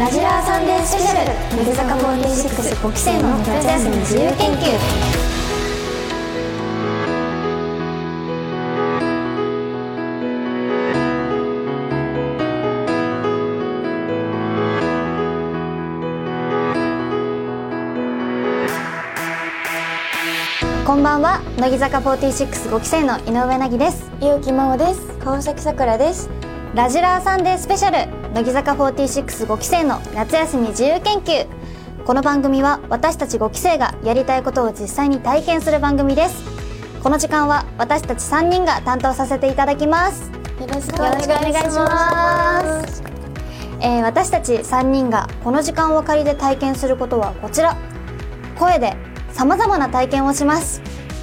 ラジラーサンデースペシャル乃木坂465期生の夏休み自由研究。こんばんは乃木坂465期生の井上凪です。結城真央です。川崎さくらです。ラジラーサンデースペシャル乃木坂465期生の夏休み自由研究。この番組は私たち5期生がやりたいことを実際に体験する番組です。この時間は私たち3人が担当させていただきます。よろしくお願いします。えー私たち3人がこの時間を借りて体験することはこちら。声でさまざまな体験をします。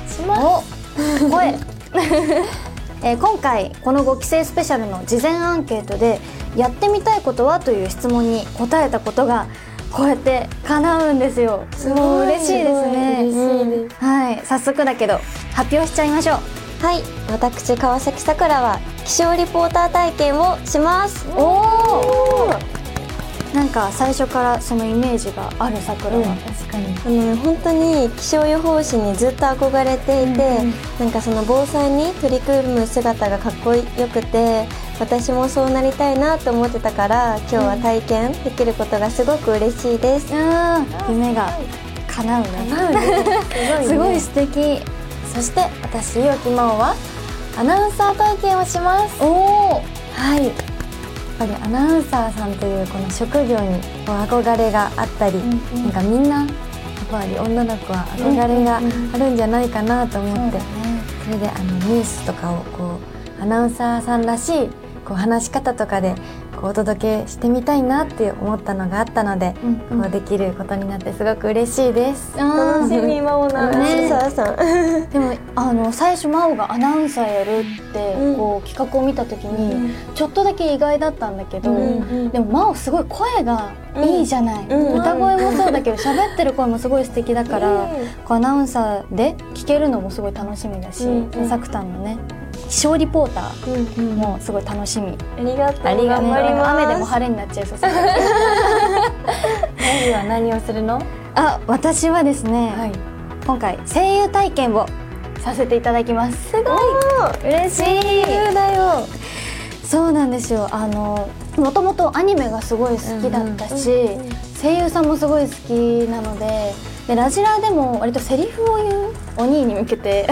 します。お声。えー今回この5期生スペシャルの事前アンケートでやってみたいことはという質問に答えたことがこうやって叶うんですよ。もう嬉しいですね。嬉しいです。はい。早速だけど発表しちゃいましょう。はい。私川崎さくらは気象リポーター体験をします。おおなんか最初からそのイメージがある桜は、確かに。あの本当に気象予報士にずっと憧れていて、うんうん。なんかその防災に取り組む姿がかっこよくて私もそうなりたいなと思ってたから今日は体験できることがすごく嬉しいです、うん。夢が叶うね。すごい素敵。そして私ゆうきまおはアナウンサー体験をします。おおはい。やっぱりアナウンサーさんというこの職業に憧れがあったり、うんなんかみんなやっぱり女の子は憧れがあるんじゃないかなと思って、それであのニュースとかをこうアナウンサーさんらしいこう話し方とかでこうお届けしてみたいなって思ったのがあったので、うんこうできることになってすごく嬉しいです。楽しみまおなね。でもあの最初真央がアナウンサーやるって、うん。こう企画を見た時に、ちょっとだけ意外だったんだけど、うんでも真央すごい声がいいじゃない、うん。歌声もそうだけど喋ってる声もすごい素敵だから、うん。こうアナウンサーで聞けるのもすごい楽しみだし、うんうん。さくたんのね気象リポーターうんもすごい楽しみ、ありがとうありがとう。雨でも晴れになっちゃいそう。そうまずは何をするの？あ私はですね、はい。今回声優体験をさせていただきます。すごい。嬉しいだよ。そうなんですよ。あのもともとアニメがすごい好きだったし、声優さんもすごい好きなのででラジラでも割とセリフを言うお兄に向けて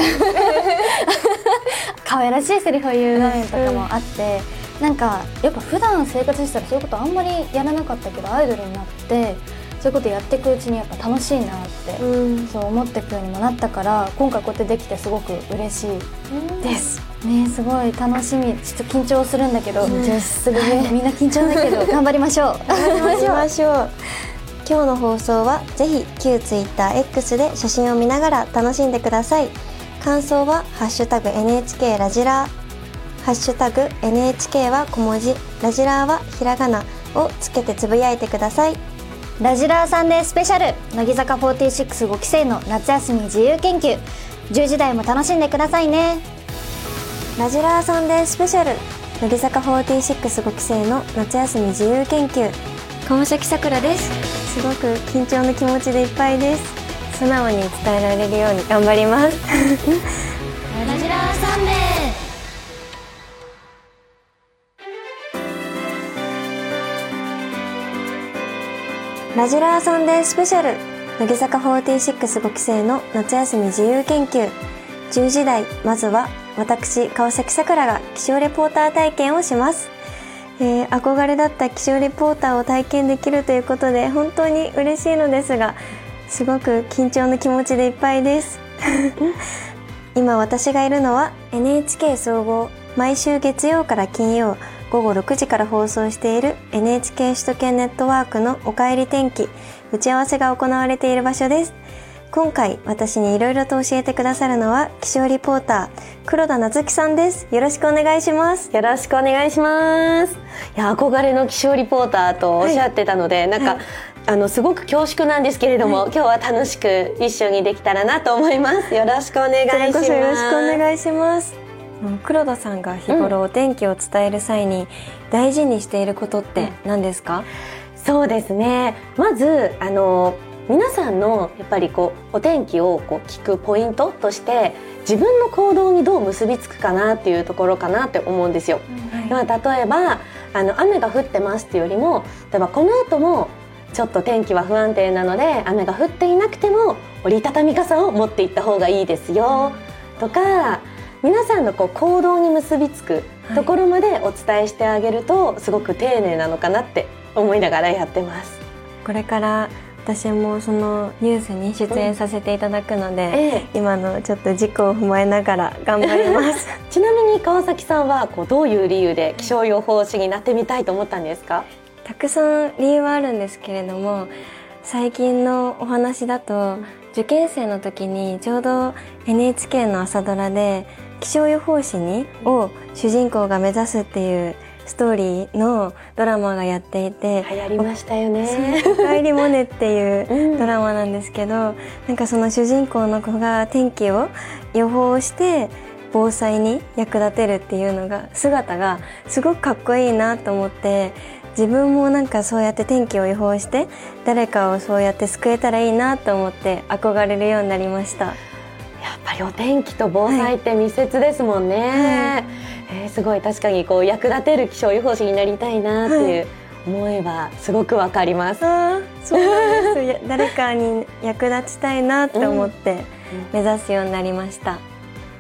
可愛らしいセリフを言う場面とかもあって、なんかやっぱ普段生活してたらそういうことあんまりやらなかったけどアイドルになってそういうことやっていくうちにやっぱ楽しいなって、うん。そう思っていくようにもなったから今回こうやってできてすごく嬉しいです。ねすごい楽しみ。ちょっと緊張するんだけど緊張するねみんな緊張だけど頑張りましょう。頑張りましょう 今日の放送はぜひ旧 TwitterX で写真を見ながら楽しんでください。感想は「ハッシュタグ #NHK ラジラー」「ハッシュタグ #NHK は小文字。ラジラーはひらがな」をつけてつぶやいてください。ラジラーサンデースペシャル。乃木坂465期生の夏休み自由研究。10時台も楽しんでくださいね。ラジラーサンデースペシャル。乃木坂465期生の夏休み自由研究。川崎さくらですすごく緊張の気持ちでいっぱいです。素直に伝えられるように頑張ります。ラジラーサンデーラジラーサンデースペシャル。乃木坂465期生の夏休み自由研究。10時台まずは私川崎さくらが気象レポーター体験をします、えー憧れだった気象レポーターを体験できるということで本当に嬉しいのですがすごく緊張の気持ちでいっぱいです。今私がいるのは NHK 総合毎週月曜から金曜午後6時から放送している NHK 首都圏ネットワークのおかえり天気打ち合わせが行われている場所です。今回私にいろいろと教えてくださるのは気象リポーター黒田夏樹さんです。よろしくお願いします。よろしくお願いします。いや憧れの気象リポーターとおっしゃってたので、なんか、あのすごく恐縮なんですけれども、今日は楽しく一緒にできたらなと思います。よろしくお願いします。よろしくお願いします。うん黒田さんが日頃お天気を伝える際に大事にしていることって何ですか、そうですね。まずあの皆さんのやっぱりこうお天気をこう聞くポイントとして自分の行動にどう結びつくかなっていうところかなって思うんですよ。まあ、例えばあの雨が降ってますっていうよりも例えばこの後もちょっと天気は不安定なので雨が降っていなくても折りたたみ傘を持っていった方がいいですよとか皆さんのこう行動に結びつくところまでお伝えしてあげるとすごく丁寧なのかなって思いながらやってます。これから私もそのニュースに出演させていただくので、うんええ、今のちょっと事故を踏まえながら頑張ります。ちなみに川崎さんはこうどういう理由で気象予報士になってみたいと思ったんですか？たくさん理由はあるんですけれども最近のお話だと受験生の時にちょうど NHK の朝ドラで気象予報士にを主人公が目指すっていうストーリーのドラマがやっていて流行りましたよね「おかえりモネ」っていうドラマなんですけど、うん、なんかその主人公の子が天気を予報して防災に役立てるっていうのが姿がすごくかっこいいなと思って自分もなんかそうやって天気を予報して誰かをそうやって救えたらいいなと思って憧れるようになりました。やっぱりお天気と防災って密接ですもんね、はいはい、えー、すごい確かにこう役立てる気象予報士になりたいなっていう、思えばすごくわかります。そうです誰かに役立ちたいなって思って目指すようになりました。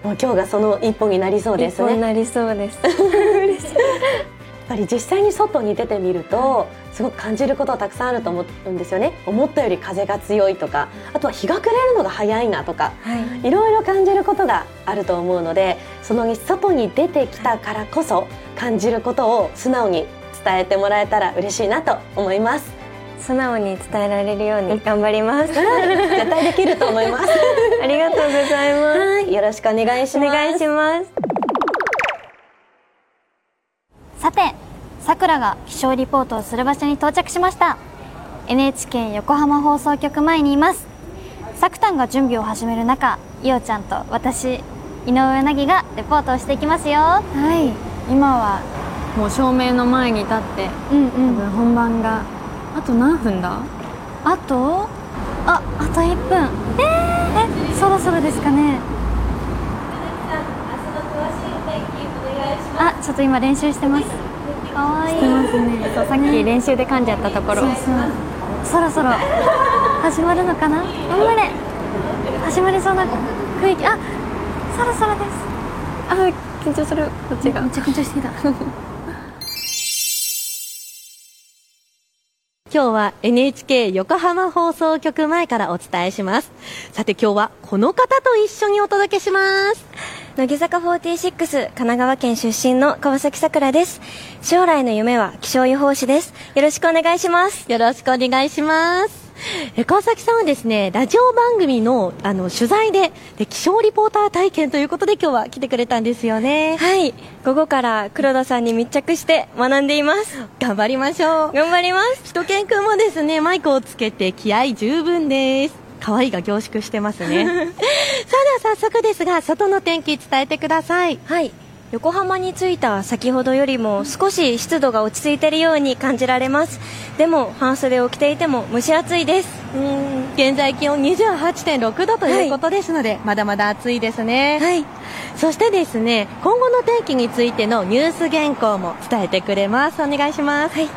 もう今日がその一歩になりそうですね。なりそうです。っぱり実際に外に出てみるとすごく感じることはたくさんあると思うんですよね。思ったより風が強いとかあとは日が暮れるのが早いなとか、はい、いろいろ感じることがあると思うのでその外に出てきたからこそ感じることを素直に伝えてもらえたら嬉しいなと思います。素直に伝えられるように頑張ります。絶対できると思います。ありがとうございます。よろしくお願いします。お願いしますさてさくらが気象リポートをする場所に到着しました。NHK 横浜放送局前にいます。さくたんが準備を始める中いおちゃんと私井上凪がレポートをしていきますよ。はい。今はもう照明の前に立って、うんうん、多分本番があと何分だ？あと？ああと1分。えー、えそろそろですかねあちょっと今練習してます。可愛いしてますね。そうさっき練習で噛んじゃったところ、そうそうそろそろ始まるのかな？頑張れ。始まりそうな雰囲気。あそろそろです。あ緊張する。こっちが。めっちゃ緊張してきた。今日は NHK 横浜放送局前からお伝えします。さて今日はこの方と一緒にお届けします乃木坂46神奈川県出身の川崎さくらです。将来の夢は気象予報士です。よろしくお願いします。よろしくお願いします。え川崎さんはですねラジオ番組のあの取材でで気象リポーター体験ということで今日は来てくれたんですよね。はい。午後から黒田さんに密着して学んでいます。頑張りましょう。頑張ります。しゅと犬くんもですねマイクをつけて気合十分です可愛いが凝縮してますね。さあでは早速ですが外の天気伝えてください。はい。横浜に着いた先ほどよりも少し湿度が落ち着いているように感じられます。でも半袖を着ていても蒸し暑いです。うん。現在気温28.6度ということですので、はい、まだまだ暑いですね。はい。そしてですね今後の天気についてのニュース原稿も伝えてくれます。お願いします。はい。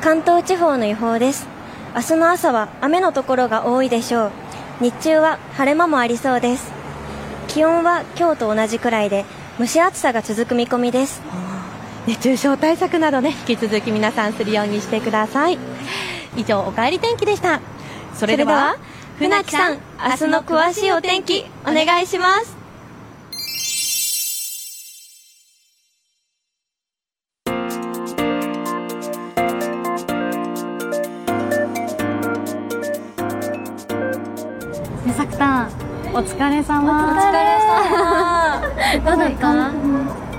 関東地方の予報です明日の朝は雨のところが多いでしょう。日中は晴れ間もありそうです。気温は今日と同じくらいで蒸し暑さが続く見込みです。熱中症対策などね引き続き皆さんするようにしてください。以上おかえり天気でした。それでは船木さん明日の詳しいお天気お願いします疲れ様。お疲れ様。どうだった？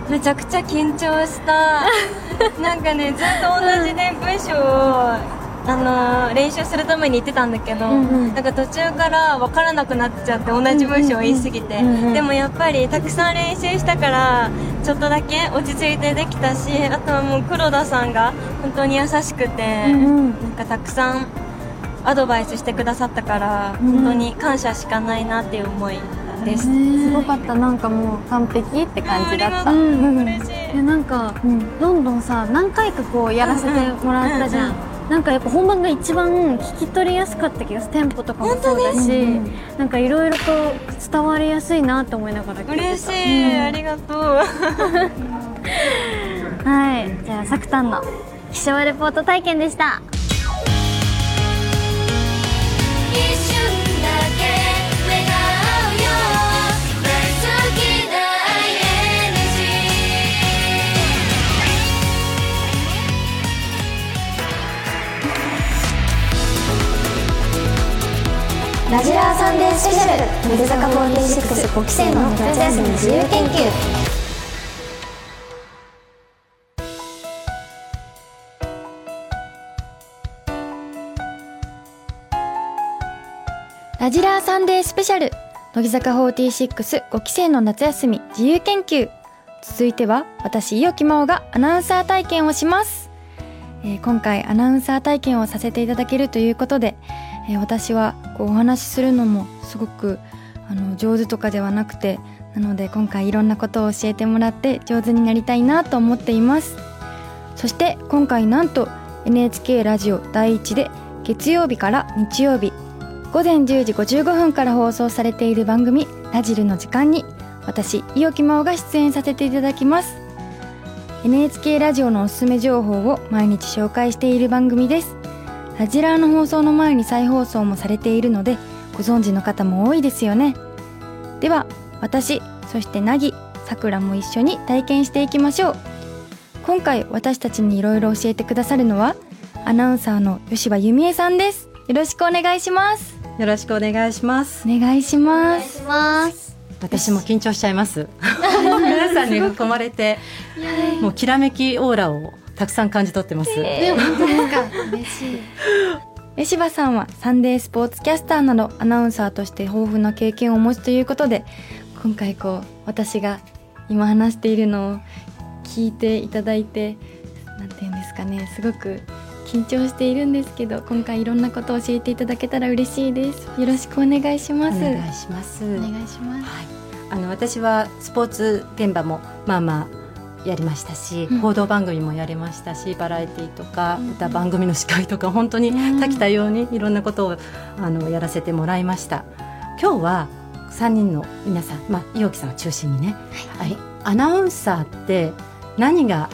めちゃくちゃ緊張した。なんかねずっと同じで文章をあの練習するために言ってたんだけど、うんうん、なんか途中から分からなくなっちゃって同じ文章を言いすぎて、うんうん、でもやっぱりたくさん練習したからちょっとだけ落ち着いてできたしあとはもう黒田さんが本当に優しくて、うんうん、なんかたくさんアドバイスしてくださったから、うん、本当に感謝しかないなっていう思いです、すごかった。なんかもう完璧って感じだった、うん、嬉しい。なんか、うん、どんどんさ何回かこうやらせてもらったじゃん、なんかやっぱ本番が一番聞き取りやすかった気がする。テンポとかもそうだし、うん、なんかいろいろと伝わりやすいなと思いながら聞いて嬉しい、うん、ありがとう。はい。じゃあさくたんの気象レポート体験でしたラジラーサンデースペシャル乃木坂465期生の夏休み自由研究。ジラーサンデースペシャル。乃木坂465期生の夏休み自由研究。続いては私伊予木真央がアナウンサー体験をします、えー、今回アナウンサー体験をさせていただけるということでえー、私はこうお話しするのもすごくあの上手とかではなくてなので今回いろんなことを教えてもらって上手になりたいなと思っています。そして今回なんと NHK ラジオ第1で月曜日から日曜日午前10時55分から放送されている番組「ラジルの時間」に私伊予木真央が出演させていただきます。NHK ラジオのおすすめ情報を毎日紹介している番組です。ラジラーの放送の前に再放送もされているのでご存知の方も多いですよね。では私そしてなぎさくらも一緒に体験していきましょう。今回私たちにいろいろ教えてくださるのはアナウンサーの吉羽由美恵さんです。よろしくお願いします。よろしくお願いしますお願いします私も緊張しちゃいます 皆さんに囲まれてもうきらめきオーラをたくさん感じ取ってます。えー、本当ですか。嬉しい。吉羽さんはサンデースポーツキャスターなどアナウンサーとして豊富な経験をお持ちということで今回こう私が今話しているのを聞いていただいてなんて言うんですかねすごく緊張しているんですけど今回いろんなことを教えていただけたら嬉しいです。よろしくお願いします。お願いします。お願いします、はい、あの私はスポーツ現場もまあまあやりましたし、うん、報道番組もやりましたしバラエティーとか歌番組の司会とか本当に多岐多様にいろんなことをあのやらせてもらいました。今日は3人の皆さん、まあ、伊沖さんを中心にね、はい、アナウンサーって何が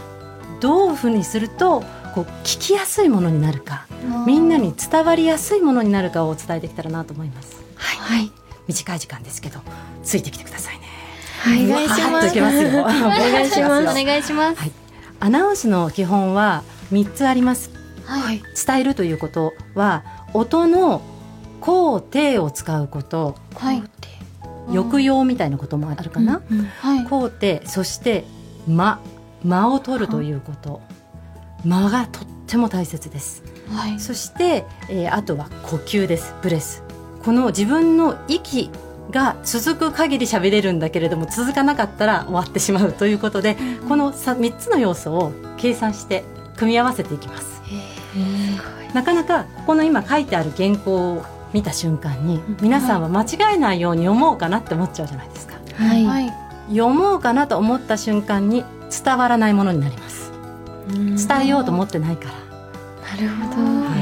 どういうふうにするとこう聞きやすいものになるかみんなに伝わりやすいものになるかをお伝えできたらなと思います。はい、はい、短い時間ですけどついてきてくださいね。お願いします。お願いします。お願いします。アナウンスの基本は三つあります。はい。伝えるということは音の高低を使うこと。はい。抑揚みたいなこともあるかな。はい。高低そして間間を取るということ。間がとっても大切です。はい。そして、えー、あとは呼吸です。ブレス。この自分の息が続く限り喋れるんだけれども続かなかったら終わってしまうということで、うん、この3つの要素を計算して組み合わせていきます。なかなかここの今書いてある原稿を見た瞬間に皆さんは間違えないように読もうかなって思っちゃうじゃないですか。はい、読もうかなと思った瞬間に伝わらないものになります。伝えようと思ってないから。なるほど。は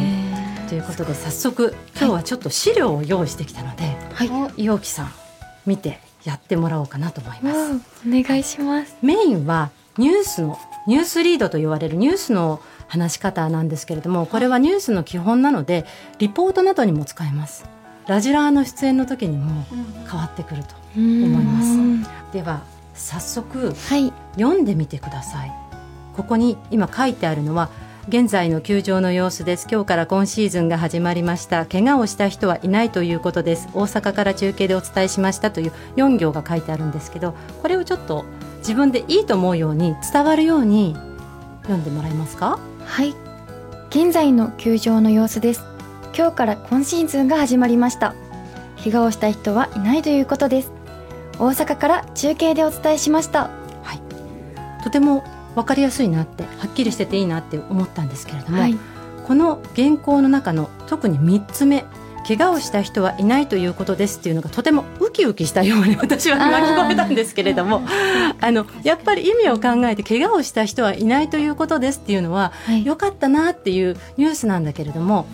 い。ということで早速今日はちょっと資料を用意してきたので、はい、陽気さん見てやってもらおうかなと思います。お願いします。メインはニュースのニュースリードと言われるニュースの話し方なんですけれどもこれはニュースの基本なのでリポートなどにも使えます。ラジラーの出演の時にも変わってくると思います。では早速、はい、読んでみてくださいここに今書いてあるのは現在の球場の様子です。今日から今シーズンが始まりました。怪我をした人はいないということです。大阪から中継でお伝えしましたという4行が書いてあるんですけどこれをちょっと自分でいいと思うように伝わるように読んでもらえますか？はい。現在の球場の様子です。今日から今シーズンが始まりました。怪我をした人はいないということです。大阪から中継でお伝えしました。はい。とても分かりやすいなってはっきりしてていいなって思ったんですけれども、はい。この原稿の中の特に3つ目怪我をした人はいないということですっていうのがとてもウキウキしたように 私は今聞こえたんですけれどもあのやっぱり意味を考えて怪我をした人はいないということですっていうのは、はい。よかったなっていうニュースなんだけれども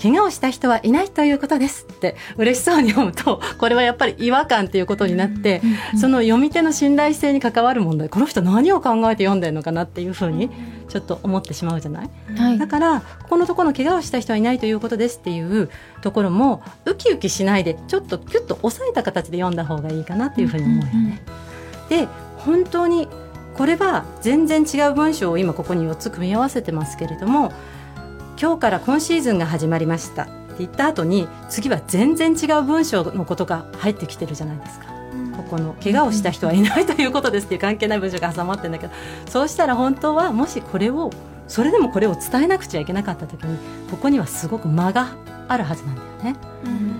怪我をした人はいないということですって嬉しそうに読むとこれはやっぱり違和感っていうことになって、その読み手の信頼性に関わる問題この人何を考えて読んでるのかなっていうふうにちょっと思ってしまうじゃない？はい。だからここのところの怪我をした人はいないということですっていうところもウキウキしないでちょっとキュッと抑えた形で読んだ方がいいかなっていうふうに思うよね。で本当にこれは全然違う文章を今ここに4つ組み合わせてますけれども今日から今シーズンが始まりました。って言った後に次は全然違う文章のことが入ってきてるじゃないですか。ここの怪我をした人はいないということですっていう関係ない文章が挟まってるんだけどそうしたら本当はもしこれをそれでもこれを伝えなくちゃいけなかった時にここにはすごく間があるはずなんだよね。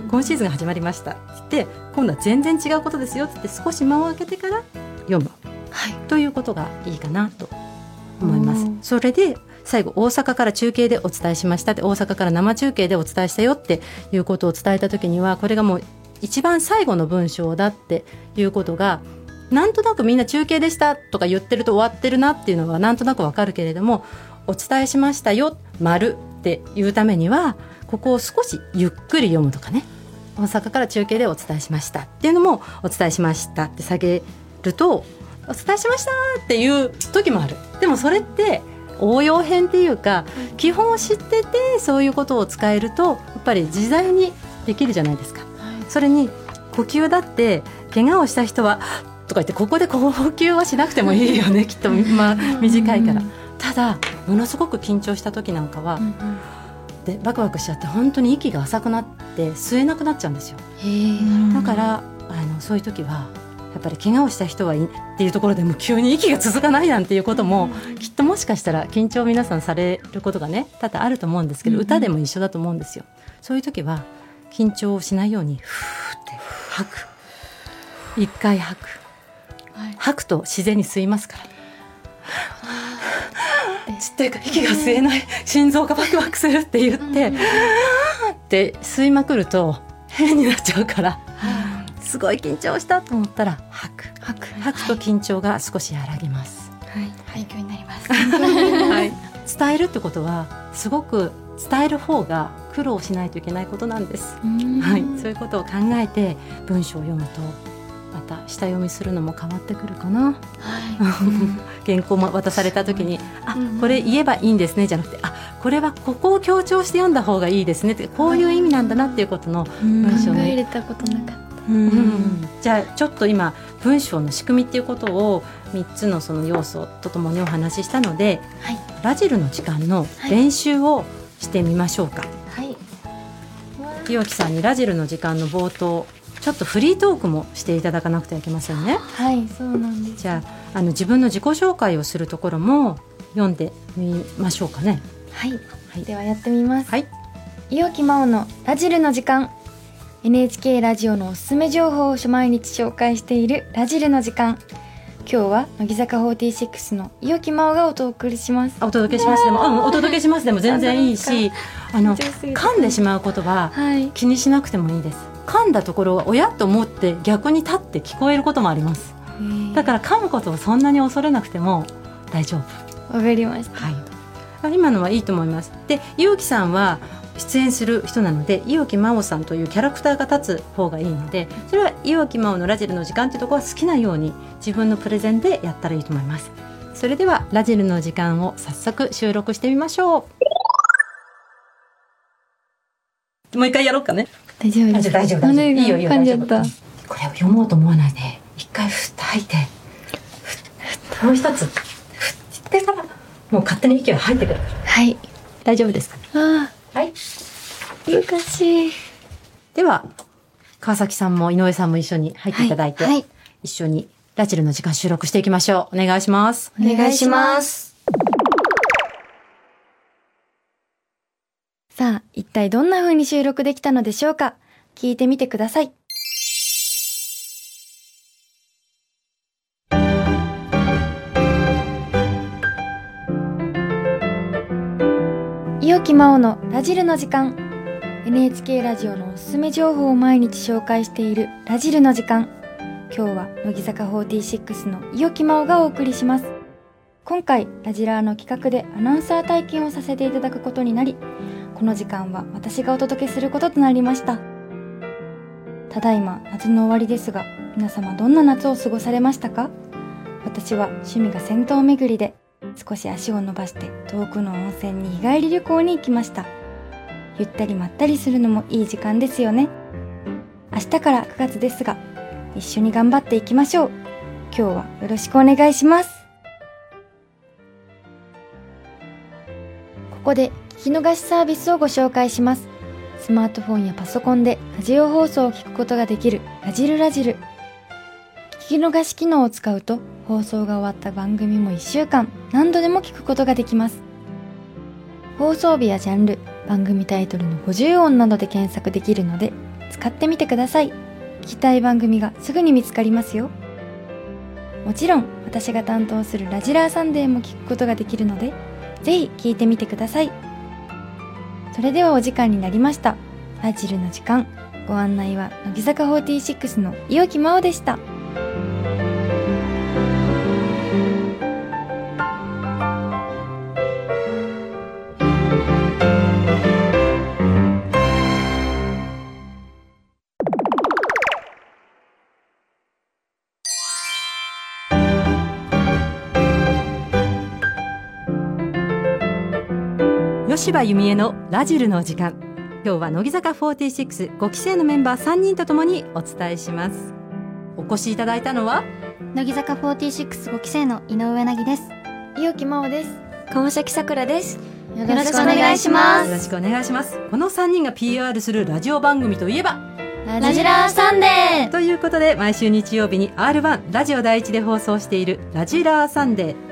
今シーズンが始まりました。って言って今度は全然違うことですよって言って少し間を空けてから読む、ということがいいかなと思います。それで最後大阪から中継でお伝えしましたって大阪から生中継でお伝えしたよっていうことを伝えた時にはこれがもう一番最後の文章だっていうことがなんとなくみんな中継でしたとか言ってると終わってるなっていうのはなんとなくわかるけれどもお伝えしましたよ丸っていうためにはここを少しゆっくり読むとかね。大阪から中継でお伝えしましたっていうのもお伝えしましたって下げるとお伝えしましたっていう時もある。でもそれって応用編っていうか基本を知っててそういうことを使えるとやっぱり自在にできるじゃないですか。それに呼吸だって怪我をした人はとか言ってここで呼吸はしなくてもいいよね きっと、まあ、短いから。ただものすごく緊張した時なんかは、でバクバクしちゃって本当に息が浅くなって吸えなくなっちゃうんですよ。だからあのそういう時はやっぱり怪我をした人はいっていうところでも急に息が続かないなんていうことも、きっともしかしたら緊張皆さんされることがね多々あると思うんですけど、歌でも一緒だと思うんですよ。そういう時は緊張をしないようにふーって吐く。一回吐く、吐くと自然に吸いますから。つって息が吸えない。心臓がバクバクするって言って、って吸いまくると変になっちゃうから、すごい緊張したと思ったら吐く。吐く。吐くと緊張が少し和らぎます、はい。勉強になります。はい、伝えるってことはすごく伝える方が苦労しないといけないことなんです、はい、そういうことを考えて文章を読むとまた下読みするのも変わってくるかな、原稿も渡された時に「あこれ言えばいいんですね」じゃなくて「あこれはここを強調して読んだ方がいいですね」ってこういう意味なんだなっていうことの文章ね考えれたことなかった。うんじゃあちょっと今文章の仕組みっていうことを3つのその要素とともにお話ししたので、はい。ラジルの時間の練習をしてみましょうか。はい。清木さんにラジルの時間の冒頭ちょっとフリートークもしていただかなくてはいけませんね。はいそうなんです。じゃああの自分の自己紹介をするところも読んでみましょうかね。はい、はい。ではやってみます。はい。伊沖真央のラジルの時間 NHK ラジオのおすすめ情報を毎日紹介しているラジルの時間今日は乃木坂46の伊沖真央がお送りしますあお届けしますでも、うん、お届けしますでも全然いいし、あの噛んでしまうことははい気にしなくてもいいです。噛んだところが親と思って逆に立って聞こえることもあります。だから噛むことをそんなに恐れなくても大丈夫。わかりましたはい。あ今のはいいと思います。で、伊きさんは出演する人なので、伊き真央さんというキャラクターが立つ方がいいので、それは伊き真央のラジルの時間っていうところは好きなように自分のプレゼンでやったらいいと思います。それではラジルの時間を早速収録してみましょう。もう一回やろうかね。大丈夫です。大丈夫大丈夫。い。いよいいよこれを読もうと思わないで一回ふっと吐いてもう一つ。ふってからもう勝手に息が入ってくるはい。大丈夫ですかあはいー難しい。では、川崎さんも井上さんも一緒に入っていただいて、はいはい、一緒にラチルの時間収録していきましょう。お願いします。お願いします。さあ、一体どんな風に収録できたのでしょうか？聞いてみてください。伊予木真央のラジルの時間。NHK ラジオのおすすめ情報を毎日紹介しているラジルの時間。今日は乃木坂46の伊予木真央がお送りします。今回ラジラーの企画でアナウンサー体験をさせていただくことになりこの時間は私がお届けすることとなりました。ただいま夏の終わりですが皆様どんな夏を過ごされましたか？私は趣味が銭湯巡りで少し足を伸ばして遠くの温泉に日帰り旅行に行きました。ゆったりまったりするのもいい時間ですよね。明日から9月ですが一緒に頑張っていきましょう。今日はよろしくお願いします。ここで聞き逃しサービスをご紹介します。スマートフォンやパソコンでラジオ放送を聞くことができるラジルラジル。聞き逃し機能を使うと放送が終わった番組も1週間何度でも聞くことができます。放送日やジャンル番組タイトルの50音などで検索できるので使ってみてください。聞きたい番組がすぐに見つかりますよ。もちろん私が担当するラジラーサンデーも聞くことができるのでぜひ聞いてみてください。それではお時間になりました。ラジルの時間。ご案内は乃木坂46の伊予木真央でした。吉羽由美恵のラジルの時間。今日は乃木坂465期生のメンバー3人とともにお伝えします。お越しいただいたのは？乃木坂465期生の井上凪です。伊予木真央です。川崎さくらです。よろしくお願いしまよろしくお願いします。この3人が PR するラジオ番組といえば？ラジラーサンデーということで毎週日曜日に R1 ラジオ第一で放送しているラジラーサンデー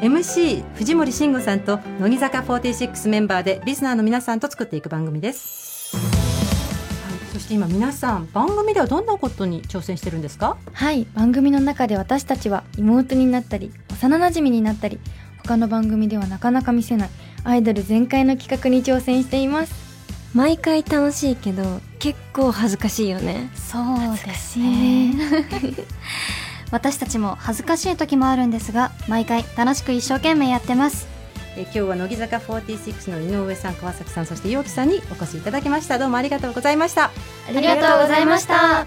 MC 藤森慎吾さんと乃木坂46メンバーでリスナーの皆さんと作っていく番組です、はい、そして今皆さん番組ではどんなことに挑戦してるんですか？はい番組の中で私たちは妹になったり幼馴染になったり他の番組ではなかなか見せないアイドル全開の企画に挑戦しています。毎回楽しいけど結構恥ずかしいよね。そうですね 私たちも恥ずかしい時もあるんですが毎回楽しく一生懸命やってます。え今日は乃木坂46の井上さん川崎さんそして陽気さんにお越しいただきました。どうもありがとうございました。ありがとうございました。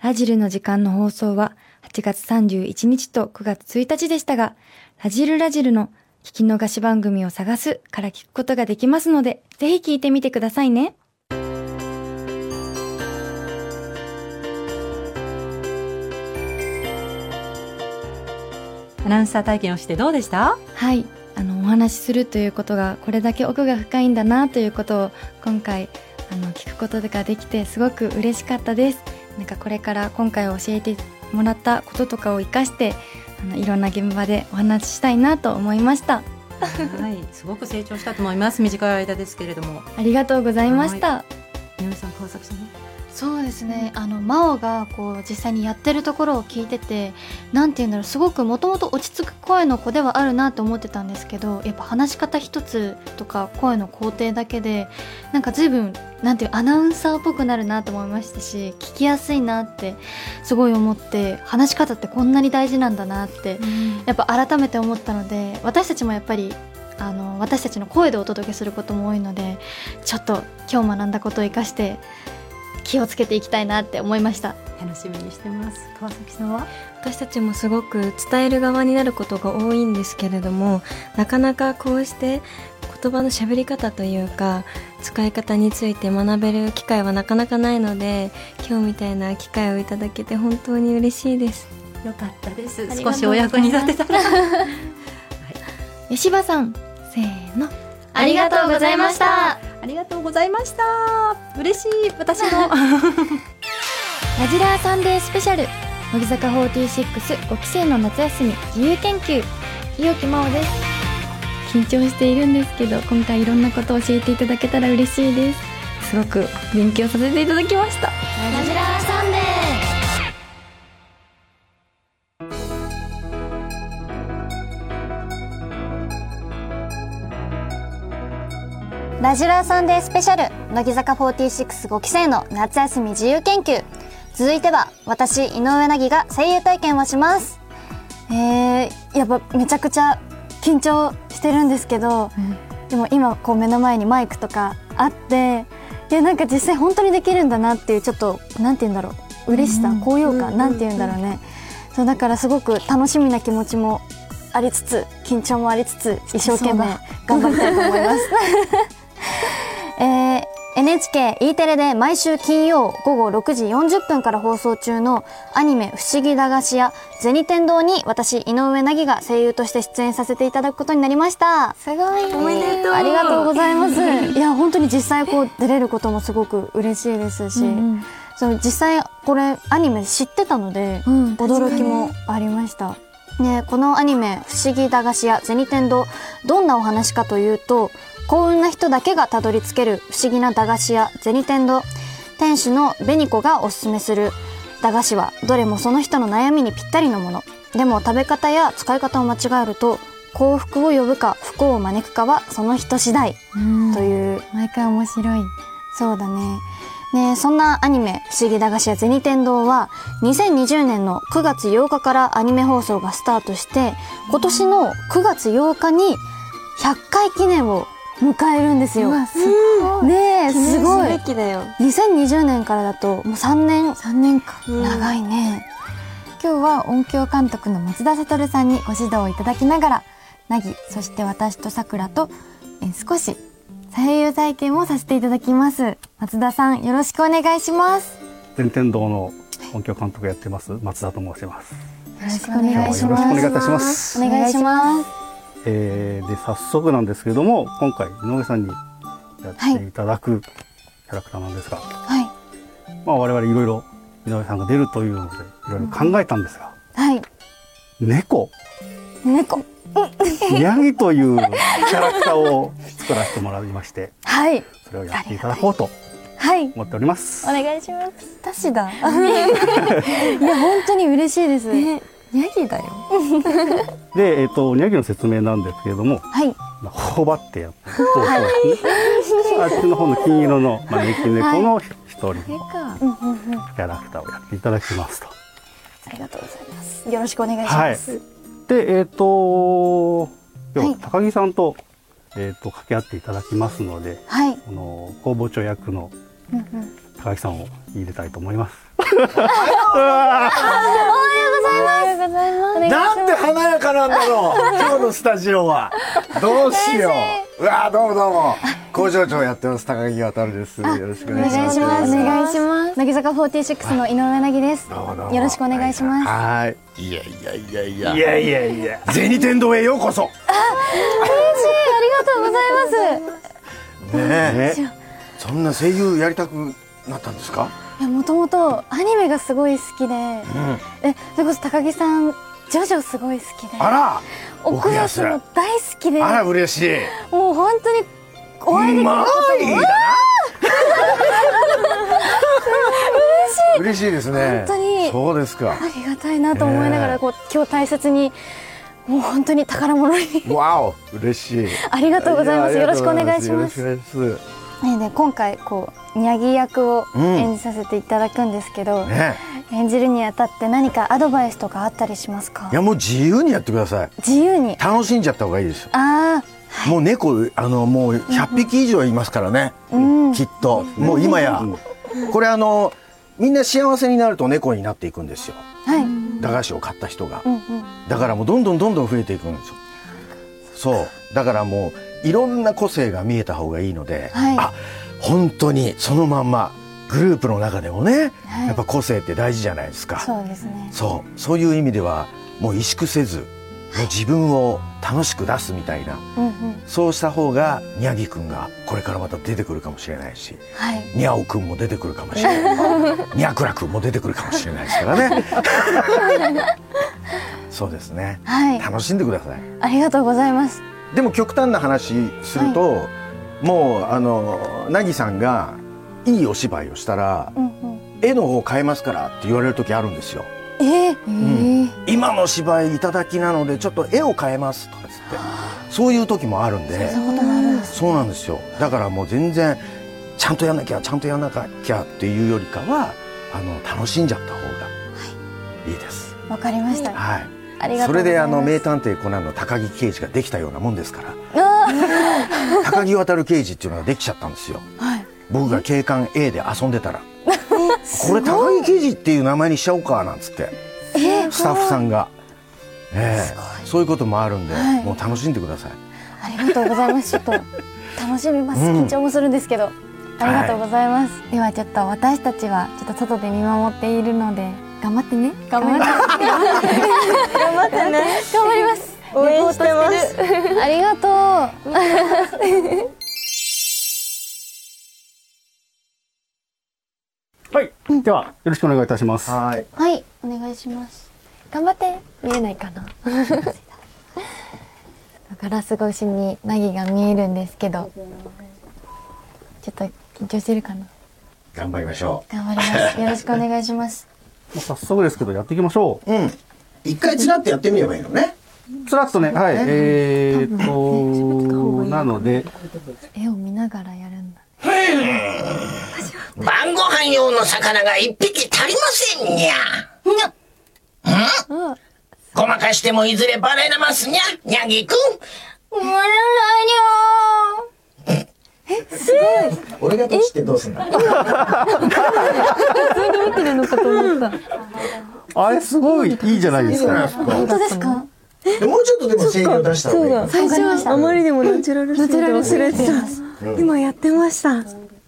ラジルの時間の放送は8月31日と9月1日でしたが、ラジルラジルの聞き逃し番組を探すから聞くことができますので、ぜひ聞いてみてくださいね。アナウンサー体験をしてどうでした？はい。あの、お話しするということが、これだけ奥が深いんだなということを、今回、あの、聞くことができて、すごく嬉しかったです。なんかこれから今回教えてもらったこととかを生かして、あの、いろんな現場でお話ししたいなと思いました。はい、すごく成長したと思います短い間ですけれどもありがとうございました。井上さん川崎さんそうですね。あの真央がこう実際にやってるところを聞いててなんて言うんだろう。すごくもともと落ち着く声の子ではあるなと思ってたんですけどやっぱ話し方一つとか声の工程だけでなんか随分なんていうアナウンサーっぽくなるなと思いましたし聞きやすいなってすごい思って話し方ってこんなに大事なんだなってやっぱ改めて思ったので私たちもやっぱりあの私たちの声でお届けすることも多いのでちょっと今日学んだことを生かして気をつけていきたいなって思いました。楽しみにしてます。川崎さんは？私たちもすごく伝える側になることが多いんですけれどもなかなかこうして言葉の喋り方というか使い方について学べる機会はなかなかないので今日みたいな機会をいただけて本当に嬉しいです。よかったです。少しお役に立てたら。吉羽さん、せーの。ありがとうございましたありがとうございました。嬉しい私も。ラジラーサンデースペシャル。乃木坂465期生の夏休み自由研究。伊予木真央です。緊張しているんですけど今回いろんなことを教えていただけたら嬉しいです。すごく勉強させていただきました。ラジラーサンデーラジラーサンデースペシャル。乃木坂465期生の夏休み自由研究。続いては私井上凪が声優体験をします。えー、やっぱめちゃくちゃ緊張してるんですけど、でも今こう目の前にマイクとかあっていやなんか実際本当にできるんだなっていうちょっとなんて言うんだろう。嬉しさ高揚感なんて言うんだろうね。そうだからすごく楽しみな気持ちもありつつ緊張もありつつ一生懸命頑張りたいと思います。えー NHKE テレで毎週金曜午後6時40分から放送中のアニメ「不思議駄菓子屋銭天堂」に私井上凪が声優として出演させていただくことになりました。すごいおめでとう。ありがとうございます。いや本当に実際こう出れることもすごく嬉しいですし、うんその実際これアニメ知ってたので、うん。驚きもありました。ね、このアニメ「不思議駄菓子屋銭天堂」どんなお話かというと幸運な人だけがたどり着ける不思議な駄菓子屋銭天堂店主の紅子がおすすめする。駄菓子はどれもその人の悩みにぴったりのもの。でも食べ方や使い方を間違えると幸福を呼ぶか不幸を招くかはその人次第。うん。という。毎回面白い。そうだね。ねそんなアニメ「不思議駄菓子屋銭天堂」は2020年の9月8日からアニメ放送がスタートして今年の9月8日に100回記念を迎えるんですよ。すごいねえすごい記念すべきだよ2020年からだともう3年3年間長いね。今日は音響監督の松田悟さんにご指導をいただきながらなぎそして私とさくらとえー少し声優体験をさせていただきます松田さんよろしくお願いします天天堂の音響監督やってます松田と申します。よろしくお願いし今日はよろしくお願いします。お願いします。えー、で早速なんですけれども今回井上さんにやっていただくキャラクターなんですが、はい。まあ我々いろいろ井上さんが出るというのでいろいろ考えたんですが、はい。猫。猫。ヤギというキャラクターを作らせてもらいましてはい。それをやっていただこうとはい。思っております。お願いします。私だ。いや本当に嬉しいです。ヤギだよ で、えっ、とヤギの説明なんですけれども、はいまあ、頬張ってやって、そうそうですね。あっちの方の金色の招き猫の一人のキかャラクターをやっていただきますと。ありがとうございます。よろしくお願いしはいます。。で、えっ、と今日ははい高木さんと、えっ、と掛け合っていただきますので、はい。この工房長役の高木さんを入れたいと思います。なんて華やかなんだろう。今日のスタジオは。どうしよう。うわどうもどうも。工場長やってます。高木渡です。よろしくおお願いします。願いします。お願いします。乃木坂46の井上凪です。よろしくお願いします。はい。い。やいやいやいや。いやいやいや。銭天堂へようこそ。ありがとうございます。ねえ。そんな声優やりたくなったんですか？もともとアニメがすごい好きで、うん。えそれこそ高木さんジョジョすごい好きで、あら！奥安も大好きで、あら嬉しい。もう本当にお会いできる嬉しい。ですね。本当にそうですか。ありがたいなと思いながら、ねえ。こう今日大切にもう本当に宝物にわお嬉しい。ありがとうございます。よろしくお願いしますねで今回こう宮城役をうん。演じさせていただくんですけど、ね演じるにあたって何かアドバイスとかあったりしますか？いやもう自由にやってください。自由に？楽しんじゃった方がいいですよ。あもう猫あのもう100匹以上いますからね、あうん。きっと。もう今や。これあのみんな幸せになると猫になっていくんですよ。はい。駄菓子を買った人が。うんうん。だからもうどんどんどんどん増えていくんですよ。そう。だからもういろんな個性が見えた方がいいので、はい。あ本当にそのまんまグループの中でもね、はい。やっぱ個性って大事じゃないですか。そうですね。そう。そういう意味ではもう萎縮せずもう自分を楽しく出すみたいなうんうん。そうした方が宮城くんがこれからまた出てくるかもしれないしはい。にゃおくんも出てくるかもしれない。にゃくらくんも出てくるかもしれないですからね。そうですね。はい。楽しんでください。ありがとうございますでも極端な話すると、もうあの凪さんがいいお芝居をしたらうんうん。絵の方変えますからって言われる時あるんですよ。えー、ん。今の芝居いただきなのでちょっと絵を変えますとかつってそういう時もあるんで。そうなんですよ。だからもう全然ちゃんとやんなきゃちゃんとやんなきゃっていうよりかはあの楽しんじゃった方がいいです。わかりました。はいそうれであ。の名探偵コナンの高木刑事ができたようなもんですから。高木渡刑事っていうのができちゃったんですよ、僕が警官 A で遊んでたら。これ高木刑事っていう名前にしちゃおうかなんつって。スタッフさんが、ええそういうこともあるんで、もう楽しんでください。ありがとうございます。ちょっと楽しみます。緊張もするんですけど、ありがとうございます。ではちょっと私たちはちょっと外で見守っているので頑張ってね頑張って頑張ってね頑張ります応援してます。ありがとう。はい。では、よろしくお願いいたします。はいはい、お願いします。頑張って見えないかな ガラス越しにナギが見えるんですけどちょっと緊張してるかな頑張りましょ頑張ります。よろしくお願いします。もう早速ですけど、やっていきましょう。ううん。一回つらってやってみればいいのね。つらっとね、はい。えーっと、なので、絵を見ながらやるんだ。晩ご飯用の魚が一匹足りませんにゃ。ん。ごまかしてもいずれバレますにゃ、にゃぎくん。俺が年ってどうすんだ？あれすごいいいじゃないですか。本当ですか？でもうちょっとでも声量出した方最初あまりにもナチュラルすぎて忘れてた。今やってました。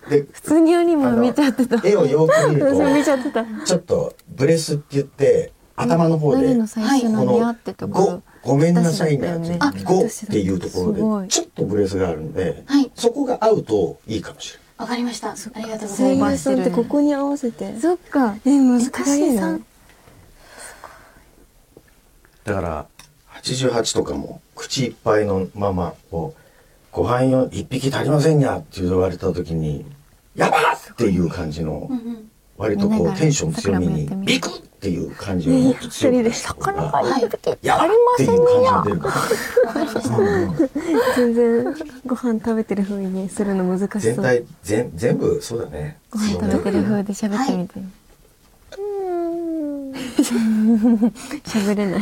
で普通によりも見ちゃってた。絵をよく見ると見ちゃってた。ちょっとブレスって言って頭の方で何のごごめんなさいのやつ。あごっていうところでちょっとブレスがあるんではい。そこが合うといいかもしれわかりました。ありがとうござ声います。優さんってここに合わせてそっか。え難しいな。ないだから88とかも口いっぱいのままこうご飯よ一匹足りませんにゃって言われた時にやばっっていう感じの割とこうテンション強めにビクっていう感じをもっと強く出した方がやばっっていう感じが出るから全然ご飯食べてる風にするの難しそう。全体全全部そうだね。ご飯食べてる風で喋ってみて。喋れない。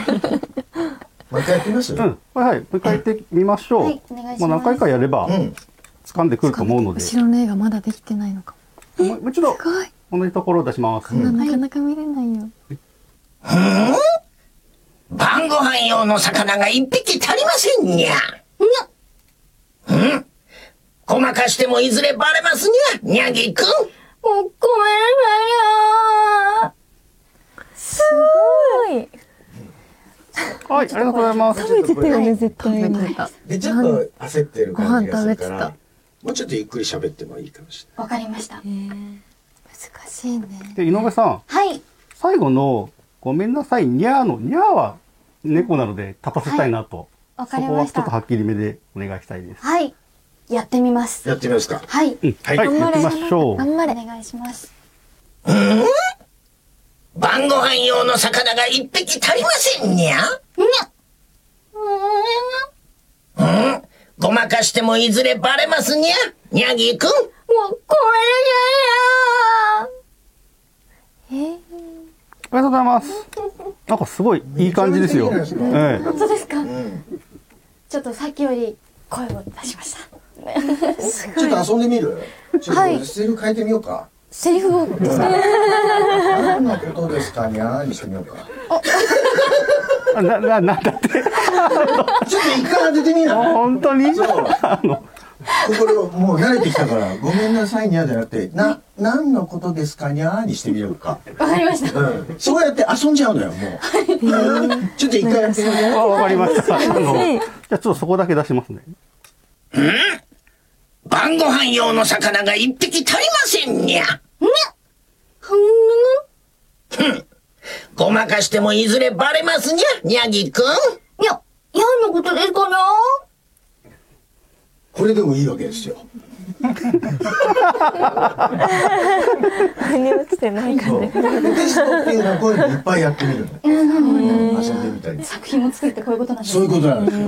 もう一回やってみます？うん。はいはい。もう一回やってみましょう。はいお願いします。もう何回かやれば、うん。掴んでくると思うので、後ろの絵がまだできてないのかも。もう一度、すごい同じところを出します。ななかなか見れないよ。晩ご飯用の魚が一匹足りませんにゃ。ん？ごまかしてもいずれバレますにゃ、にゃぎくん。もうごめんなさいよすごい。はい、ありがとうございます。食べてたよね絶対に。でちょっと焦ってる感じがするかご飯食べてらもうちょっとゆっくり喋ってもいいかもしわかりました。難しいねで、井上さん、はい。最後の、ごめんなさい、にゃーの、にゃーは猫なので立たせたいなと。わかそこはりました。ちょっとはっきりめでお願いしたいです。はい。やってみます。やってみますかはい。うん、はい、やってみましょう。頑張れ。お願いします。晩ご飯用の魚が一匹足りませんにゃ？ん？ごまかしてもいずれバレますにゃ、にゃぎくん。もうごめんなさいよありがとうございます。なんかすごいいい感じですよ。めちゃめちゃいいじゃないええ。本当ですか、ちょっとさっきより声を出しました。ちょっと遊んでみる？ちょっはいとセリフ変えてみようか。セリフを。ですか何のことですかにゃーにしてみようか。あな、な、なんだって。ちょっと一回当ててみな本当に？そう。あの、心もう慣れてきたからごめんなさいにゃーじゃなくてな何のことですかにゃーにしてみようかわかりました。うんそうやって遊んじゃうのよもうちょっと一回やってみようあわかりました。あの、じゃあちょっとそこだけ出しますね。晩ご飯用の魚が一匹足りませんにゃ。ごまかしてもいずれバレますにゃ、にゃぎくん。いや、何のことですかなこれでもいいわけですよ腑に落ちてないかね。テストっていうのはこういうのいっぱいやってみるの。遊んでみたり。作品を作るってこういうことなんですそういうことなんですよ。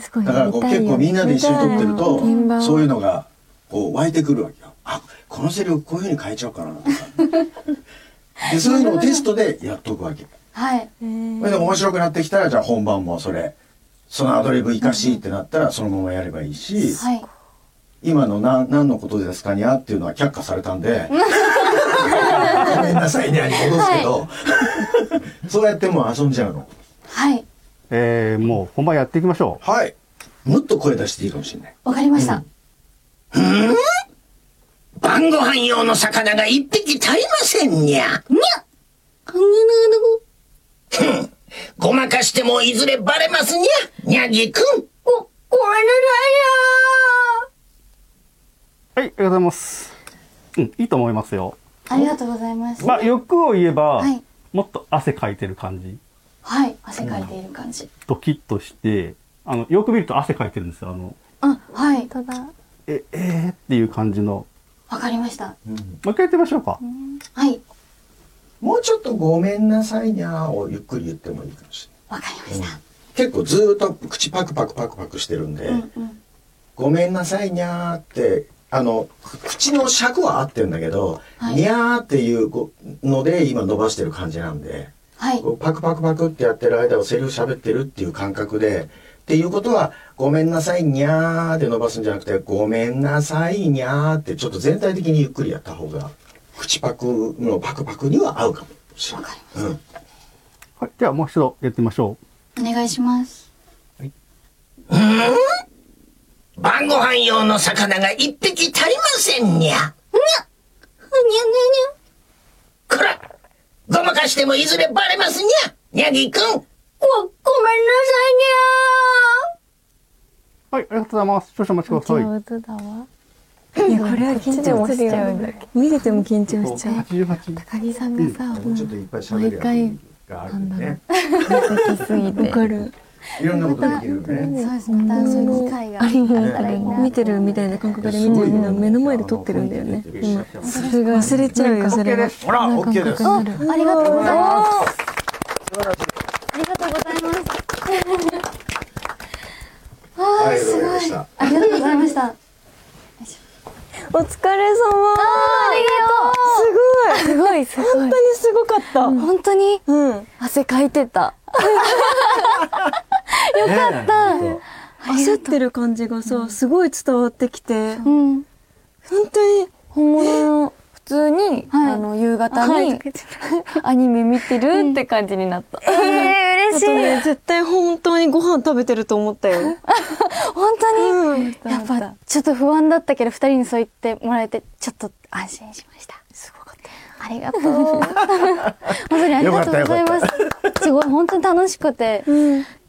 すごいだからこう結構みんなで一緒に撮ってると、そういうのがこう湧いてくるわけよ。あ、このセリフこういうふうに変えちゃおうかなとか。で、そういうのをテストでやっとくわけ。はいそれで面白くなってきたら、じゃあ本番もそれ、そのアドリブ生かしってなったらそのままやればいいし、はい。今の何何のことですかにゃっていうのは却下されたんで、ごめんなさいにゃに戻すけど、そうやってもう遊んじゃうの。はい。えー、もう本番やっていきましょはい。もっと声出していいかもしれない。わかりました、晩ご飯用の魚が一匹足りませんにゃ。にゃ。ふんごまかしてもいずれバレますにゃ。にゃぎくん。ご、ごめんなう。はい、ありがとうございます。うん、いいと思いますよ。ありがとうございますまあ、欲を言えば、はいもっと汗かいてる感じ。はい汗かいている感じ、ドキッとして、あの、よく見ると汗かいてるんですよ。あの、あはいただ、え、えーっていう感じの。わかりましたもう一回やってみましょうか。はいもうちょっとごめんなさいにゃーをゆっくり言ってもいいかもしわかりました、れない。結構ずーっと口パクパクパクパクしてるんで、うんうん。ごめんなさいにゃーって、あの、口の尺は合ってるんだけど、はい。にゃーっていうので今伸ばしてる感じなんで、はい。パクパクパクってやってる間をセリフ喋ってるっていう感覚で、っていうことは、ごめんなさいにゃーって伸ばすんじゃなくて、ごめんなさいにゃーってちょっと全体的にゆっくりやった方が、口パクのパクパクには合うかもしれない。うん。はい、ではもう一度やってみましょお願いします晩ご飯用の魚が一匹足りませんにゃ。にゃ。にゃにゃにゃ。こらごまかしてもいずれバレますにゃ。にゃぎくん。ご、ごめんなさう。はい、ありがとうございます。少々お待ちください。上手だわ。いや、これは緊張するよ。見てても緊張しちゃう。88。高木さんがさ、もうちょっといっぱい喋るやつがあるね。完璧すぎて。わかる。いろんなことできるよね。そうですまたそういう機会があったらいいな見てるみたいな感覚で見てるけど、目の前で撮ってるんだよね。今。それが忘れちゃうよ、それが。ほら、オッケーです。ありがとうございますありがとうございますありがとうございました。ありがとうございましたお疲れ様。すごい。すごい、すごい。本当にすごかった。本当に？うん。汗かいてた。よかった。焦ってる感じがさ、すごい伝わってきて、うん。本当に、本物の、普通に、あの、夕方に、アニメ見てるって感じになった。えー、嬉しい。あとね、絶対本当にご飯食べてると思ったよ。本当に、うん。やっぱちょっと不安だったけど二人にそう言ってもらえてちょっと安心しました。すごかった。ありがとう。本当にありがとうございます。すごい本当に楽しくて、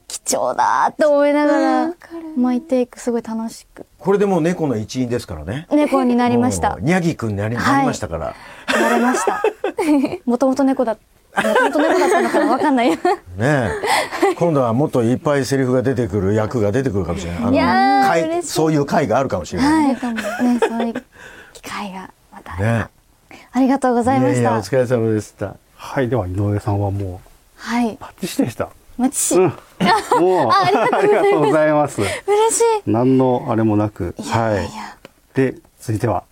貴重だって思いながら、マイテイクすごい楽しく。これでもう猫の一員ですからね。猫になりました。もうにゃぎくんになりましたから。なれました。もともと猫だもともと猫だったのかなわかんないねえ。今度はもっといっぱいセリフが出てくる役が出てくるかもしれない。あのいやー回嬉しいそういう回があるかもしれない。はいねそういう機会がまたねありがとうございまいやいや、したお疲れ様でした。はい、では井上さんはもはい。う、パッチシでした。マチシ。うん。もう、あありがとうございます。嬉しい。何のあれもなく。いやはいや。で、続いては、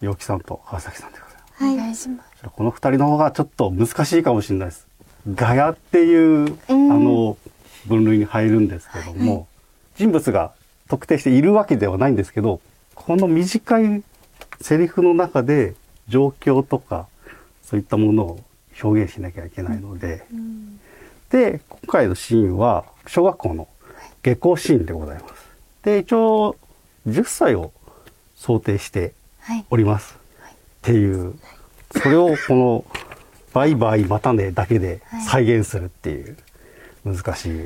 陽気さんと川崎さんでございます。はい。お願いします。この二人の方がちょっと難しいかもしれないです。ガヤっていう、あの、分類に入るんですけども、人物が特定しているわけではないんですけど、この短いセリフの中で状況とか、そういったものを表現しなきゃいけないので、で、今回のシーンは、小学校の下校シーンでございます。で、一応、10歳を想定してはい。おります。っていう、それをこの、バイバイまたねだけで再現するっていう、難しい。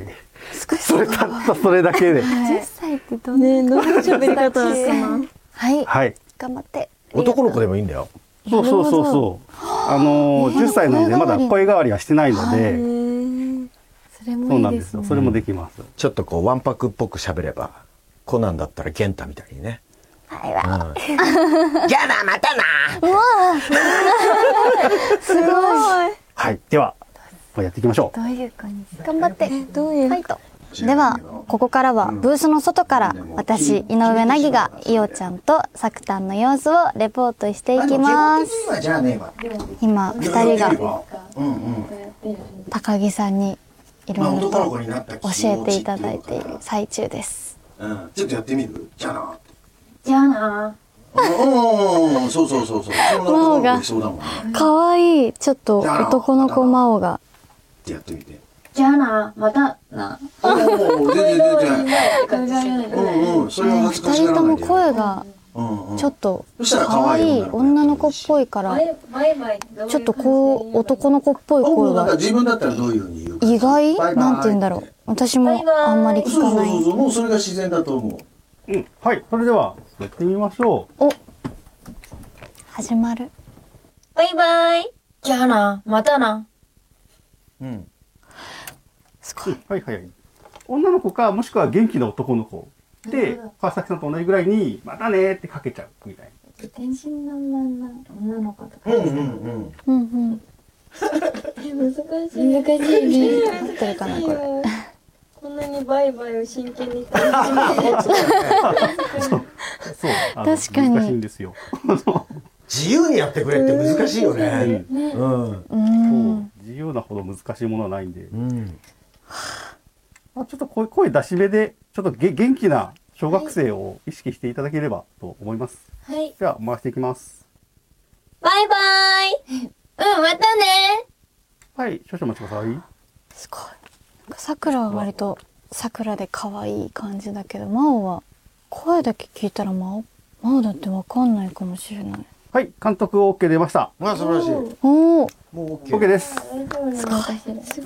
それたったそれだけで。10歳ってどんねえ、どんな喋り方かな。はい。はい。頑張って。男の子でもいいんだよ。そうそうそうそう。あのー、10歳なのでまだ声変わりはしてないので、それもそういでねないんですすよ。それもできます。ちょっとこう、わんぱくっぽく喋れば、コナンだったら玄太みたいにね。じゃあな、またな。すごい。はい。では、やっていきましょう。どういう感じ頑張って。どういう？ファイトではここからはブースの外から私井上凪がいおちゃんとさくたんの様子をレポートしていきます。今。二人が。高木さんにいまあろいろと教えていただいている最中です。うん。ちょっとやってみる？じゃあな。じゃあなうんうん、そうそうそうそう。その男の子できそうだもんね。かわいいちょっと男の子魔王がってやってみて。じゃあなまたなおお、全然全然。考えられないうんうん、それは恥ずかし二人ともがらないで。声がうんうん。ちょっとかわいい女の子っぽいからちょっとこう男の子っぽいお声がなんか自分だったらどういうふうに言うか。意外？なんて言うんだろう私もあんまり聞かないそうそうそう、もうそれが自然だと思う。うん。はい。それでは、やってみましょう。お始まるバイバイじゃあなまたなうん。すごいはいはいはい。女の子か、もしくは元気な男の子。で、川崎さんと同じぐらいに、またねーってかけちゃうみたいな。天真爛漫な女の子とかうんうんうん。うんうん 難しい難しいね合ってるかなこれこんなにバイバイを真剣にそう。あの確かに難しいんですよ。自由にやってくれって難しいよね。うん。うんそう自由なほど難しいものはないんで。うん。まあ、ちょっと声声出し目で、ちょっとげ元気な小学生を意識していただければと思います。はいでは、回していきます。バイバイうんまたねはい、少々お待ちください。すごいなんかさくらは割とさくらで可愛い感じだけど真央は声だけ聞いたら真央真央だってわかんないかもしれないはい、監督 OK 出ました。まあ素晴らしい。もおおう OK。OK です。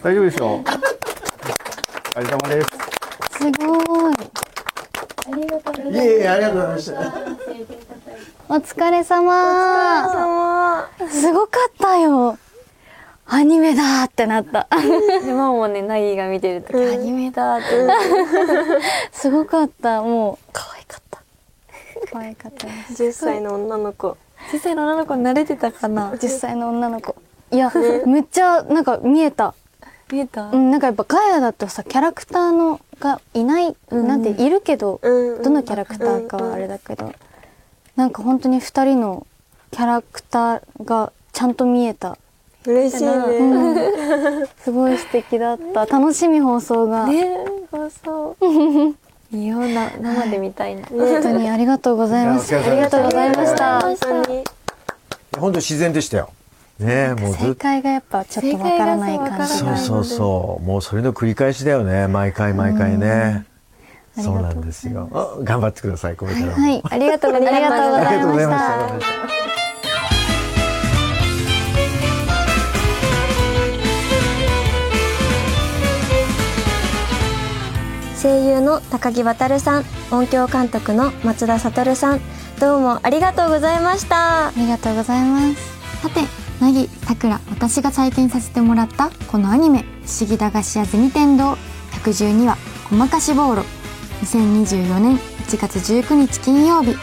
大丈夫ですよ。お疲れ様です。すごいいえいえ、ありがとうございました。お疲れ様すごかったよアニメだーってなった。でママもねナギが見てる時、アニメだって。すごかった。もう可愛かった。可愛かったです。10歳の女の子。小さいの女の子慣れてたかな？10歳の女の子。いや、めっちゃなんか見えた。見えた、うん、なんかやっぱガヤだとさキャラクターのがいない、なんているけど、うん。どのキャラクターかはあれだけど、なんか本当に2人のキャラクターがちゃんと見えた、嬉しいね、うん、すごい素敵だった楽しみ放送が、ね放送いいよな生で見たいな、本当にありがとうございますありがとうございました本当に本当自然でしたよ。ねえ、もうずっと。正解がやっぱちょっとわからない感じがそうそうそう。もうそれの繰り返しだよね。毎回毎回ね。そうなんですよ。あ頑張ってください、これからも。はいありがとうございましたありがとうございました。声優の高木渉さん音響監督の松田悟さんどうもありがとうございましたありがとうございます。さて、なぎ、さくら、私が体験させてもらったこのアニメ、不思議駄菓子屋銭天堂112話、ごまかしボーロ。2024年1月19日金曜日、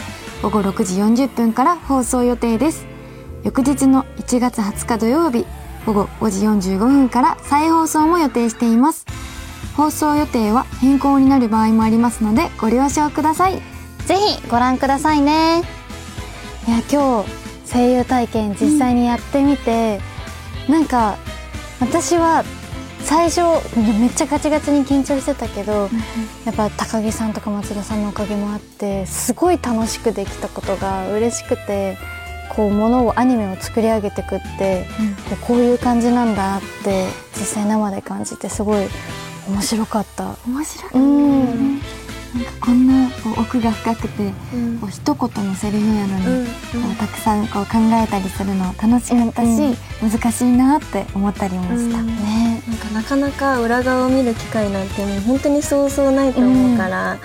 午後6時40分から放送予定です。翌日の1月20日土曜日、午後5時45分から再放送も予定しています。放送予定は変更になる場合もありますのでご了承ください。ぜひご覧くださいね。いや今日声優体験実際にやってみて、なんか私は最初めっちゃガチガチに緊張してたけど、やっぱ高木さんとか松田さんのおかげもあってすごい楽しくできたことが嬉しくてこうものをアニメを作り上げてくって、こうこういう感じなんだって実際生で感じてすごい面白かった。面白いうん。なんかこんなこう奥が深くて、こう一言のセリフやのに、こうたくさんこう考えたりするの楽しかったし、難しいなって思ったりもした。ね。なんかなかなか裏側を見る機会なんてもう本当にそうそうないと思うから、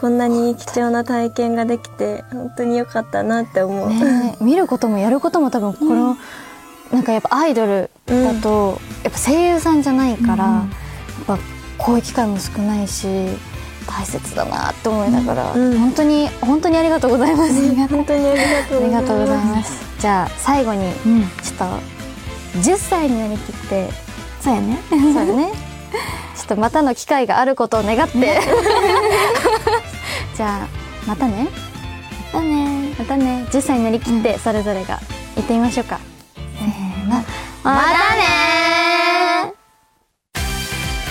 こんなに貴重な体験ができて本当に良かったなって思う。ね。見ることもやることも多分この、なんかやっぱアイドルだと、やっぱ声優さんじゃないから、やっぱこういう機会も少ないし大切だなって思いながら、本当に本当にありがとうございます、本当にありがとうございます。じゃあ最後にちょっと10歳になりきってそうやね。そうだね。ちょっとまたの機会があることを願って。じゃあまたね。だね。またね。10歳になりきってそれぞれが言ってみましょうか、せーの。またね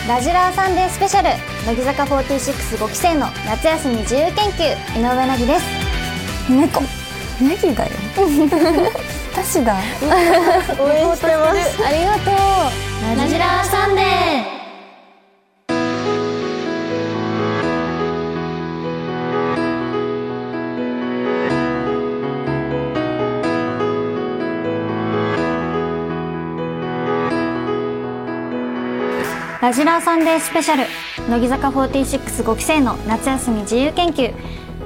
ラジラーサンデースペシャル。乃木坂465期生の夏休み自由研究。井上凪です。猫。ネギだよ。私だ。応援してます。ありがとう。ラジラーサンデーラジラーサンデースペシャル。乃木坂465期生の夏休み自由研究。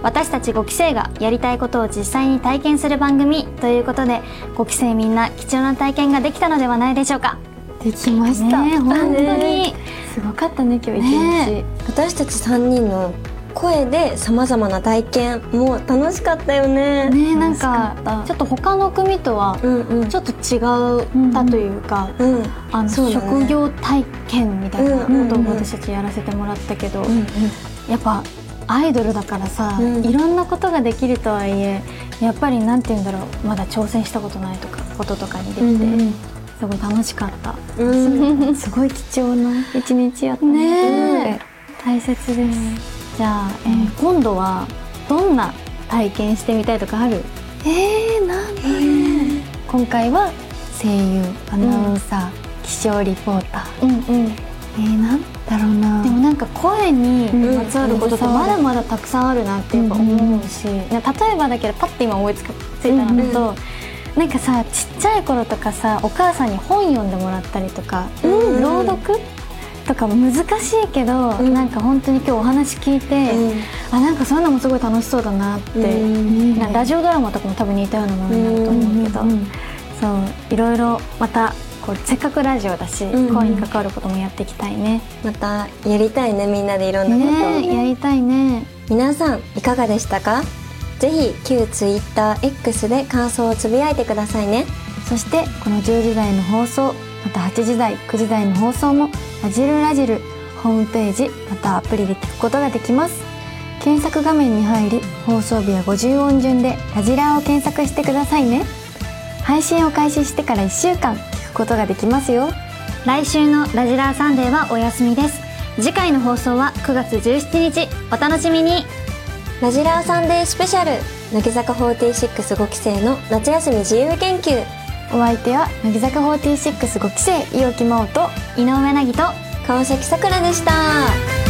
私たち5期生がやりたいことを実際に体験する番組ということで5期生みんな貴重な体験ができたのではないでしょうか。できました。ね本当に。すごかったね今日一日、私たち3人の声でさまざまな体験も楽しかったよね。ねなんかちょっと他の組とはうんうん。ちょっと違ったというか、うんあのそうだね。職業体験みたいなことをうんうんうん私たちやらせてもらったけど、うんうん。やっぱアイドルだからさ、うんいろんなことができるとはいえやっぱりなんて言うんだろうまだ挑戦したことないとかこととかにできて、うんうんすごい楽しかった。うん。すごい貴重な一日やったねえ。大切です。じゃあ、えー今度はどんな体験してみたいとかある？えー、なんだ今回は声優アナウンサー、気象リポーター。うんうん。えー、なんだろうな。でもなんか声にうん。まつわることってまだまだたくさんあるなってやっぱ思うし、な例えばだけどパッて今思いつくついたのだと、なんかさちっちゃい頃とかさお母さんに本読んでもらったりとか、うん。朗読とか難しいけど、うん。なんか本当に今日お話聞いて、うん。あなんかそういうのもすごい楽しそうだなって、うん。なラジオドラマとかも多分似たようなものになると思うけど、うんうんうん。そういろいろまたこうせっかくラジオだし、んうん。声に関わることもやっていきたいね。またやりたいねみんなでいろんなことを、ねえやりたいね。皆さんいかがでしたか？ぜひ旧 TwitterX で感想をつぶやいてくださいね。そしてこの10時台の放送また8時台9時台の放送も「ラジルラジル」ホームページまたアプリで聞くことができます。検索画面に入り放送日は50音順で「ラジラー」を検索してくださいね。配信を開始してから1週間聞くことができますよ。来週の「ラジラーサンデー」はお休みです。次回の放送は9月17日。お楽しみに。ラジラーサンデースペシャル。乃木坂465期生の夏休み自由研究お相手は乃木坂46ご期生伊尾木真央と井上凪と川崎さくらでした。